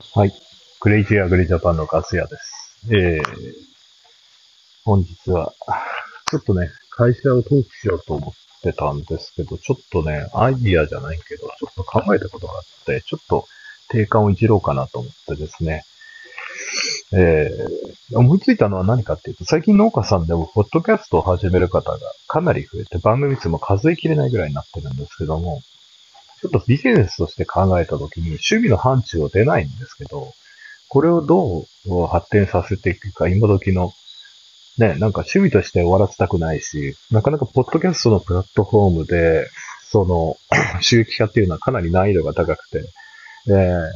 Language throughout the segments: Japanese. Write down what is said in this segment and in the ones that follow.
はい。クレイジーアグリジャパンのガス屋です。えー、本日は、ちょっとね、会社を登記しようと思ってたんですけど、ちょっとね、アイディアじゃないけど、ちょっと考えたことがあって、ちょっと定款をいじろうかなと思ってですね、えー、思いついたのは何かっていうと、最近農家さんでも、ポッドキャストを始める方がかなり増えて、番組数も数えきれないぐらいになってるんですけども、ちょっとビジネスとして考えたときに、趣味の範疇は出ないんですけど、これをどう発展させていくか、今時の、ね、なんか趣味として終わらせたくないし、なかなかポッドキャストのプラットフォームで、その、収益化っていうのはかなり難易度が高くて、えー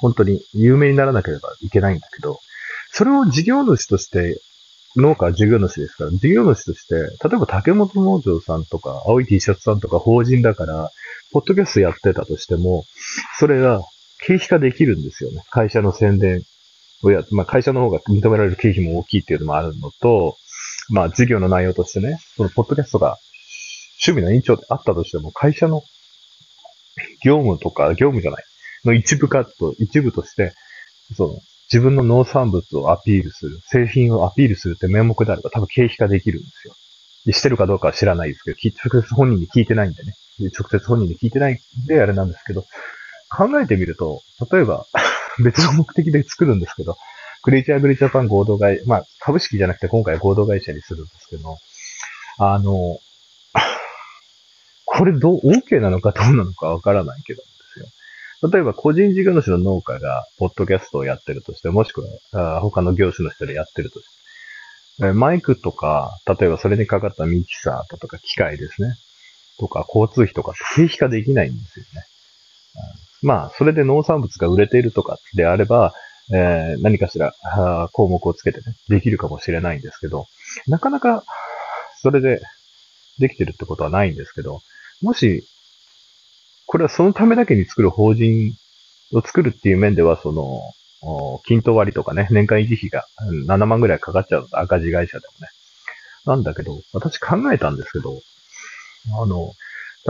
本当に有名にならなければいけないんだけど、それを事業主として、農家は事業主ですから、事業主として、例えば竹本農場さんとか、青い T シャツさんとか法人だから、ポッドキャストやってたとしても、それが経費化できるんですよね。会社の宣伝をや、まあ会社の方が認められる経費も大きいっていうのもあるのと、まあ事業の内容としてね、そのポッドキャストが趣味の延長であったとしても、会社の業務とか、業務じゃない、の一部かと、一部として、その、自分の農産物をアピールする、製品をアピールするって名目であれば多分経費化できるんですよ。してるかどうかは知らないですけど、直接本人に聞いてないんでね。直接本人に聞いてないんであれなんですけど、考えてみると、例えば、別の目的で作るんですけど、クリエイティアグリジャパン合同会、まあ、株式じゃなくて今回合同会社にするんですけど、あの、これどう、OK なのかどうなのかわからないけど。例えば個人事業主の農家がポッドキャストをやってるとして、もしくは他の業種の人でやってるとして、マイクとか、例えばそれにかかったミキサーとか機械ですね。とか交通費とかって経費化できないんですよね。まあ、それで農産物が売れているとかであれば、えー何かしら項目をつけてね、できるかもしれないんですけど、なかなかそれでできてるってことはないんですけど、もし、これはそのためだけに作る法人を作るっていう面では、その、均等割とかね、年間維持費が7万ぐらいかかっちゃうと赤字会社でもね。なんだけど、私考えたんですけど、あの、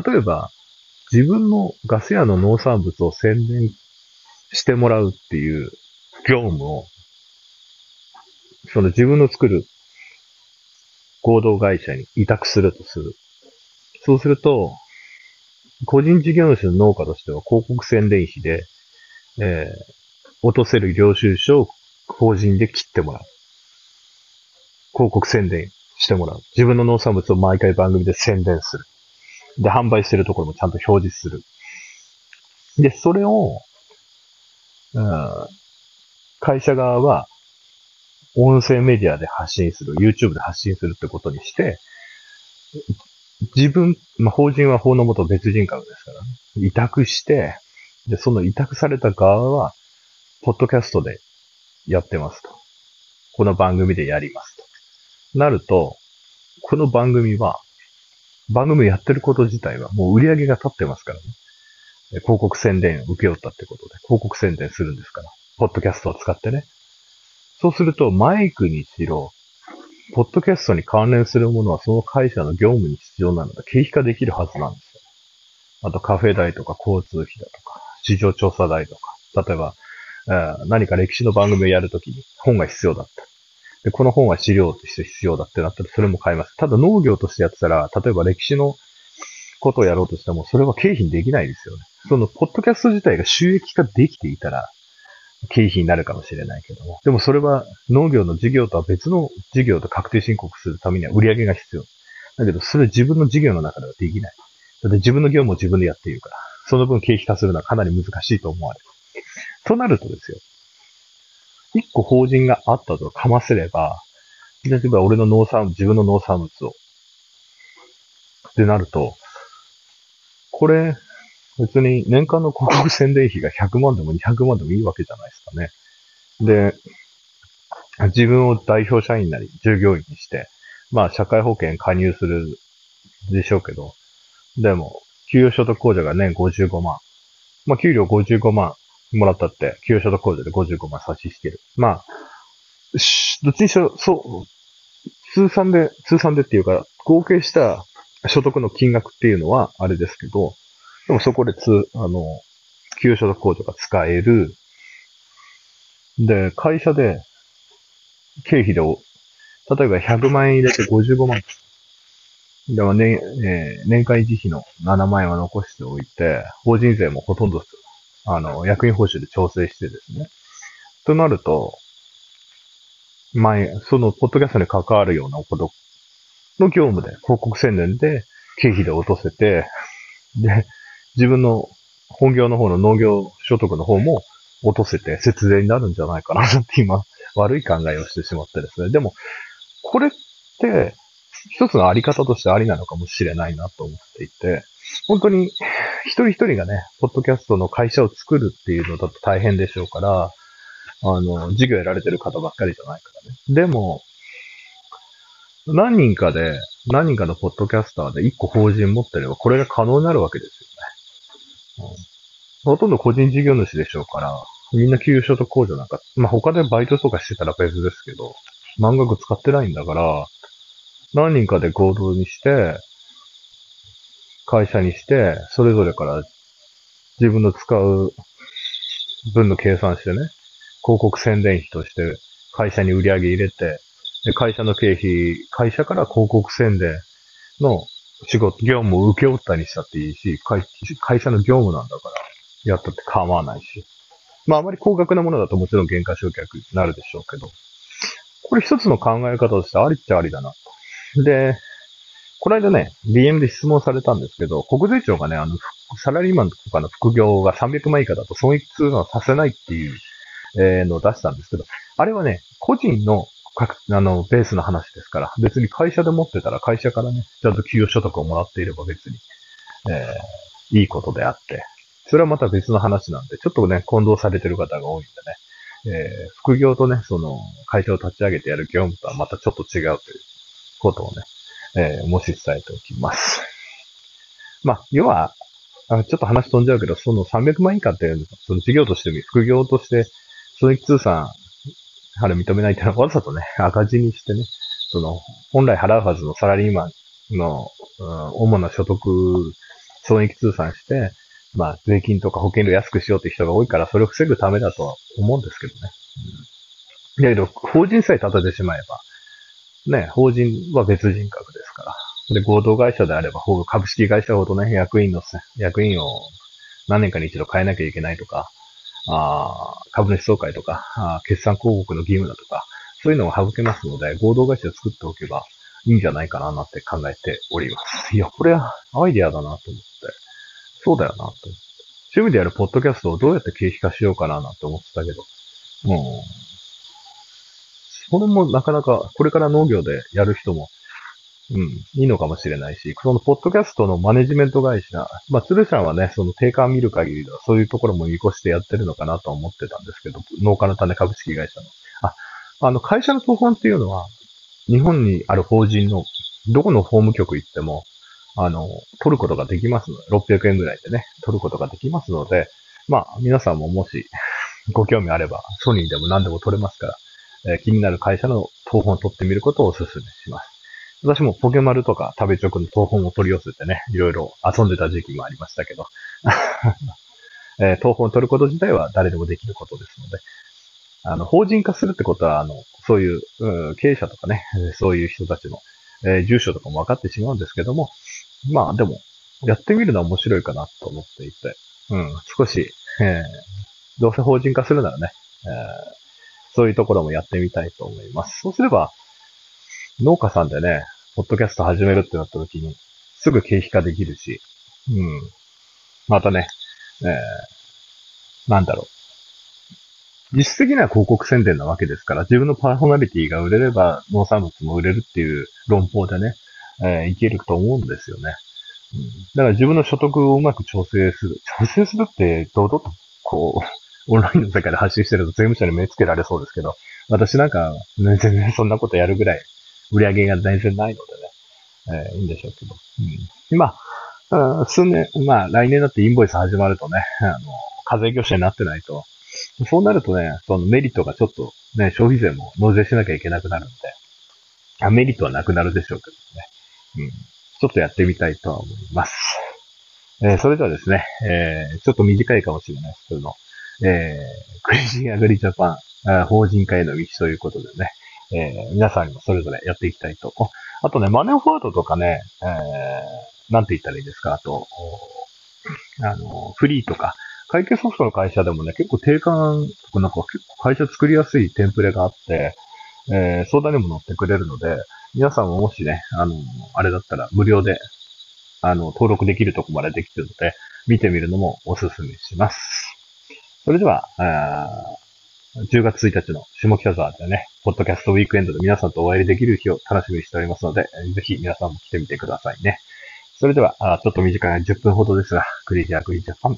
例えば、自分のガス屋の農産物を宣伝してもらうっていう業務を、その自分の作る合同会社に委託するとする。そうすると、個人事業主の農家としては広告宣伝費で、えー落とせる領収書を法人で切ってもらう。広告宣伝してもらう。自分の農産物を毎回番組で宣伝する。で、販売してるところもちゃんと表示する。で、それを、うん会社側は、音声メディアで発信する、YouTube で発信するってことにして、自分、まあ、法人は法のもと別人格ですからね。委託して、で、その委託された側は、ポッドキャストでやってますと。この番組でやりますと。なると、この番組は、番組やってること自体はもう売り上げが立ってますからね。広告宣伝を受け負ったってことで、広告宣伝するんですから。ポッドキャストを使ってね。そうすると、マイクにしろ、ポッドキャストに関連するものはその会社の業務に必要なので、経費化できるはずなんですよ。あと、カフェ代とか交通費だとか、市場調査代とか、例えば、えー何か歴史の番組をやるときに本が必要だった。で、この本は資料として必要だってなったらそれも買います。ただ農業としてやってたら、例えば歴史のことをやろうとしても、それは経費にできないですよね。その、ポッドキャスト自体が収益化できていたら、経費になるかもしれないけども。でもそれは農業の事業とは別の事業と確定申告するためには売り上げが必要。だけど、それ自分の事業の中ではできない。だって自分の業務を自分でやっているから、その分経費化するのはかなり難しいと思われる。となるとですよ。一個法人があったとかませれば、例えば俺の農産物、自分の農産物を。ってなると、これ、別に年間の広告宣伝費が100万でも200万でもいいわけじゃないですかね。で、自分を代表社員なり従業員にして、まあ社会保険加入するでしょうけど、でも、給与所得控除が年55万。まあ給料55万もらったって、給与所得控除で55万差し引ける。まあ、どっちにしろ、そう、通算で、通算でっていうか、合計した所得の金額っていうのはあれですけど、でもそこでつ、あの、給所得控除が使える。で、会社で、経費で、例えば100万円入れて55万。でもね、えー、年間維持費の7万円は残しておいて、法人税もほとんど、あの、役員報酬で調整してですね。となると、前、その、ポッドキャストに関わるようなことの業務で、広告宣伝で、経費で落とせて、で、自分の本業の方の農業所得の方も落とせて節税になるんじゃないかなって今、悪い考えをしてしまってですね。でも、これって、一つのあり方としてありなのかもしれないなと思っていて、本当に一人一人がね、ポッドキャストの会社を作るっていうのだと大変でしょうから、あの、授業やられてる方ばっかりじゃないからね。でも、何人かで、何人かのポッドキャスターで一個法人持ってれば、これが可能になるわけですよ。ほとんど個人事業主でしょうから、みんな給与所得控除なんか、まあ、他でバイトとかしてたら別ですけど、満額使ってないんだから、何人かで合同にして、会社にして、それぞれから自分の使う分の計算してね、広告宣伝費として会社に売り上げ入れて、で会社の経費、会社から広告宣伝の仕事、業務を受け負ったりしたっていいし、会社の業務なんだから、やったって構わないし。まああまり高額なものだともちろん原価償却になるでしょうけど、これ一つの考え方としてありっちゃありだな。で、この間ね、DM で質問されたんですけど、国税庁がね、あの、サラリーマンとかの副業が300万以下だと損益通のはさせないっていうえー、のを出したんですけど、あれはね、個人の各あの、ベースの話ですから、別に会社で持ってたら会社からね、ちゃんと給与所得をもらっていれば別に、えー、いいことであって、それはまた別の話なんで、ちょっとね、混同されてる方が多いんでね、えー、副業とね、その、会社を立ち上げてやる業務とはまたちょっと違うということをね、えー、もし伝えておきます。まあ、要は、あちょっと話飛んじゃうけど、その300万以下っていうの、その事業として、副業として損益通算、あれ認めないっていうのはわざとね、赤字にしてね、その、本来払うはずのサラリーマンの、うん、主な所得、損益通算して、まあ、税金とか保険料安くしようって人が多いから、それを防ぐためだとは思うんですけどね。うん、だけど、法人さえ立ててしまえば、ね、法人は別人格ですから。で、合同会社であれば、ほ株式会社ほどね、役員の、役員を何年かに一度変えなきゃいけないとか、あ株主総会とかあ、決算広告の義務だとか、そういうのを省けますので、合同会社を作っておけばいいんじゃないかななんて考えております。いや、これはアイディアだなと思って。そうだよなと思って。趣味でやるポッドキャストをどうやって経費化しようかななんて思ってたけど、うん。それもなかなか、これから農業でやる人もうん、いいのかもしれないし、その、ポッドキャストのマネジメント会社、まあ、鶴さんはね、その定価を見る限りでは、そういうところも見越してやってるのかなと思ってたんですけど、農家の種株式会社の。あ、あの、会社の当本っていうのは、日本にある法人の、どこの法務局行っても、あの、取ることができますので、600円ぐらいでね、取ることができますので、まあ、皆さんももし、ご興味あれば、ソニーでも何でも取れますから、えー、気になる会社の当本を取ってみることをお勧めします。私もポケマルとか食べチョクの東本を取り寄せてね、いろいろ遊んでた時期もありましたけど、えー、東本を取ること自体は誰でもできることですので、あの、法人化するってことは、あの、そういう、う、経営者とかね、そういう人たちの、えー、住所とかも分かってしまうんですけども、まあでも、やってみるのは面白いかなと思っていて、うん、少し、えー、どうせ法人化するならね、えー、そういうところもやってみたいと思います。そうすれば、農家さんでね、ポッドキャスト始めるってなった時に、すぐ経費化できるし、うん。またね、えー、なんだろう。実質的には広告宣伝なわけですから、自分のパーソナリティが売れれば農産物も売れるっていう論法でね、えー、いけると思うんですよね。うん、だから自分の所得をうまく調整する。調整するって、堂々と、こう、オンラインの世界で発信してると税務署に目つけられそうですけど、私なんか、ね、全然そんなことやるぐらい売り上げが全然ないのでね、えー、いいんでしょうけど。うん、まあ、数年、まあ来年だってインボイス始まるとね、あの、課税業者になってないと、そうなるとね、そのメリットがちょっとね、消費税も納税しなきゃいけなくなるんで、あメリットはなくなるでしょうけどね。うん。ちょっとやってみたいとは思います。えー、それではですね、えー、ちょっと短いかもしれないですけど、えー、クレイジーアグリジャパン法人化への道ということでね、えー皆さんにもそれぞれやっていきたいと。あとね、マネーフォワードとかね、えーなんて言ったらいいですか、あと、あの、フリーとか、会計ソフトの会社でもね、結構定款とかなんか結構会社作りやすいテンプレがあって、えー相談にも乗ってくれるので、皆さんももしね、あの、あれだったら無料で、あの、登録できるとこまでできてるので、見てみるのもおすすめします。それでは、10月1日の下北沢でね、ポッドキャストウィークエンドで皆さんとお会いできる日を楽しみにしておりますので、えーぜひ皆さんも来てみてくださいね。それでは、あーちょっと短い10分ほどですが、クリージャークリージャーファン、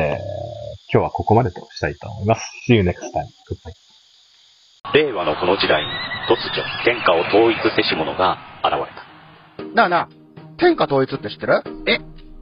えー今日はここまでとしたいと思います。See you next time. Goodbye. 令和のこの時代に突如天下を統一せし者が現れた。なあなあ、天下統一って知ってる？え、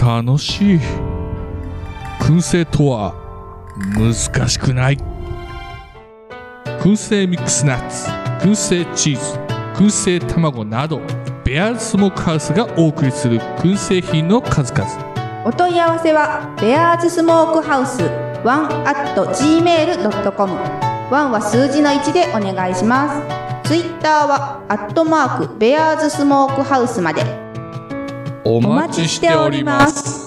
楽しい。燻製とは難しくない。燻製ミックスナッツ燻製チーズ燻製卵などベアーズスモークハウスがお送りする燻製品の数々。お問い合わせはベアーズスモークハウスワン at gmail.com ワンは数字の1でお願いします。ツイッターはアットマークベアーズスモークハウスまで。お待ちしております。